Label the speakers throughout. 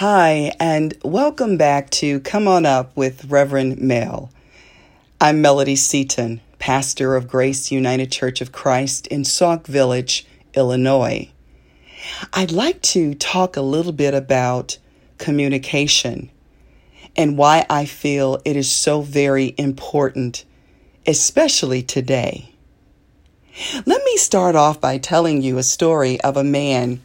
Speaker 1: Hi, and welcome back to Come On Up with Reverend Mel. I'm Melody Seaton, pastor of Grace United Church of Christ in Sauk Village, Illinois. I'd like to talk a little bit about communication and why I feel it is so very important, especially today. Let me start off by telling you a story of a man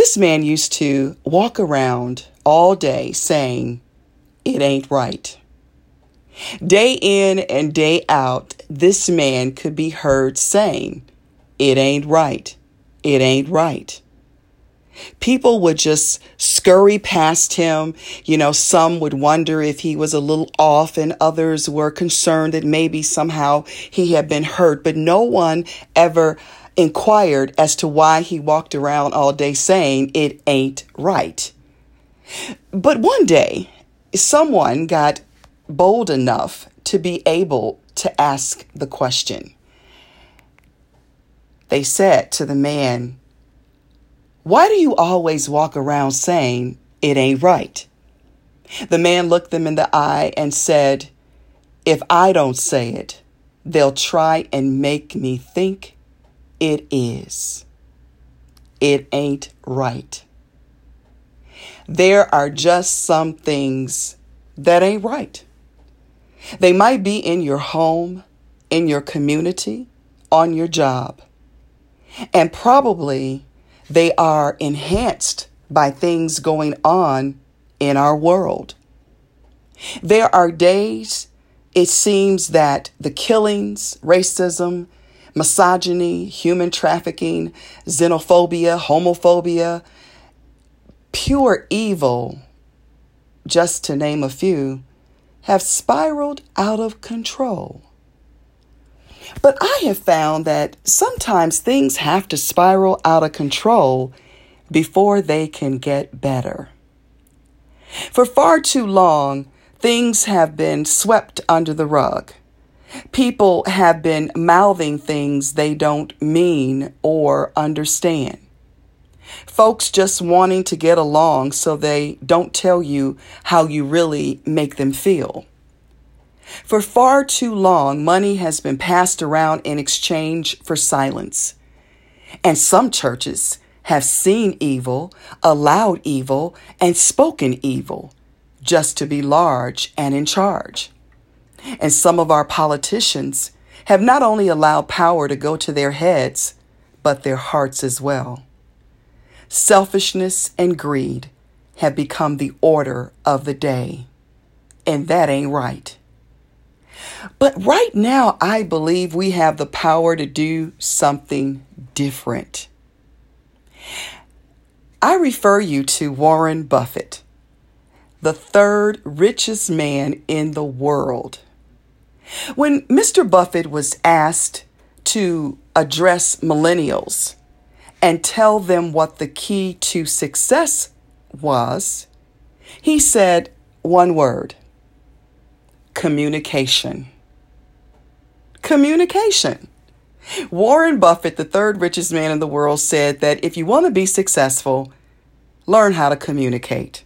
Speaker 1: this man used to walk around all day saying, It ain't right. Day in and day out, this man could be heard saying, It ain't right. It ain't right. People would just scurry past him. You know, some would wonder if he was a little off, and others were concerned that maybe somehow he had been hurt. But no one ever inquired as to why he walked around all day saying it ain't right. But one day, someone got bold enough to be able to ask the question. They said to the man, Why do you always walk around saying it ain't right? The man looked them in the eye and said, If I don't say it, they'll try and make me think it is. It ain't right. There are just some things that ain't right. They might be in your home, in your community, on your job. And probably they are enhanced by things going on in our world. There are days it seems that the killings, racism, misogyny, human trafficking, xenophobia, homophobia, pure evil, just to name a few, have spiraled out of control. But I have found that sometimes things have to spiral out of control before they can get better. For far too long, things have been swept under the rug. People have been mouthing things they don't mean or understand. Folks just wanting to get along so they don't tell you how you really make them feel. For far too long, money has been passed around in exchange for silence. And some churches have seen evil, allowed evil, and spoken evil just to be large and in charge. And some of our politicians have not only allowed power to go to their heads, but their hearts as well. Selfishness and greed have become the order of the day, and that ain't right. But right now, I believe we have the power to do something different. I refer you to Warren Buffett, the third richest man in the world. When Mr. Buffett was asked to address millennials and tell them what the key to success was, he said one word communication. Communication. Warren Buffett, the third richest man in the world, said that if you want to be successful, learn how to communicate.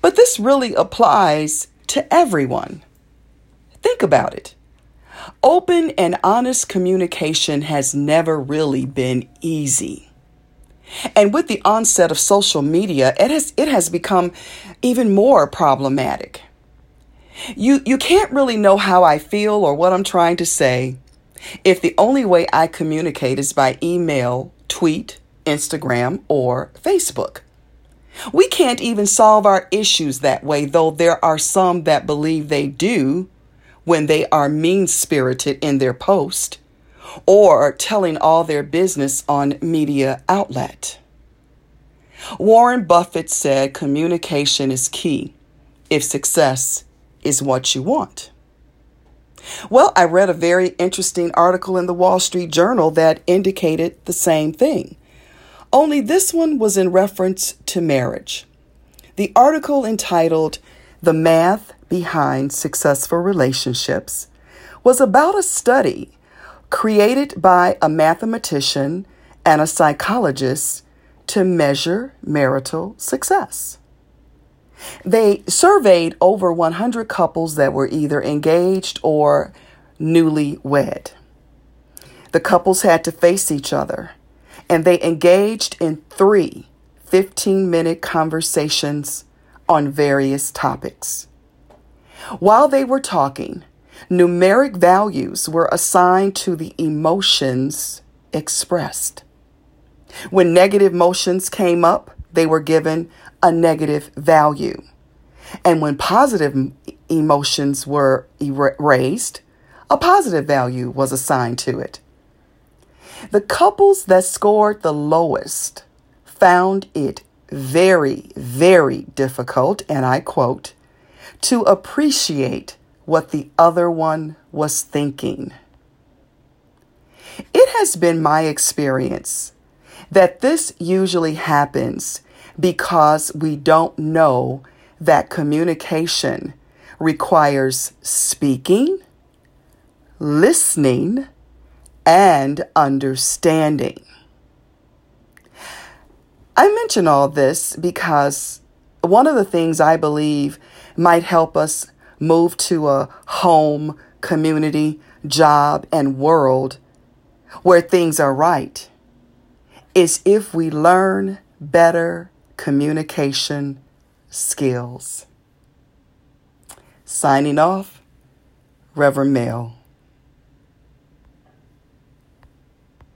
Speaker 1: But this really applies to everyone. Think about it. Open and honest communication has never really been easy. And with the onset of social media, it has, it has become even more problematic. You, you can't really know how I feel or what I'm trying to say if the only way I communicate is by email, tweet, Instagram, or Facebook. We can't even solve our issues that way, though there are some that believe they do when they are mean spirited in their post or telling all their business on media outlet. Warren Buffett said communication is key if success is what you want. Well, I read a very interesting article in the Wall Street Journal that indicated the same thing. Only this one was in reference to marriage. The article entitled The Math behind successful relationships was about a study created by a mathematician and a psychologist to measure marital success. They surveyed over 100 couples that were either engaged or newly wed. The couples had to face each other, and they engaged in three 15 minute conversations on various topics. While they were talking, numeric values were assigned to the emotions expressed. When negative emotions came up, they were given a negative value. And when positive emotions were raised, a positive value was assigned to it. The couples that scored the lowest found it very, very difficult, and I quote, to appreciate what the other one was thinking. It has been my experience that this usually happens because we don't know that communication requires speaking, listening, and understanding. I mention all this because one of the things I believe might help us move to a home, community, job, and world where things are right is if we learn better communication skills. Signing off, Reverend Mel.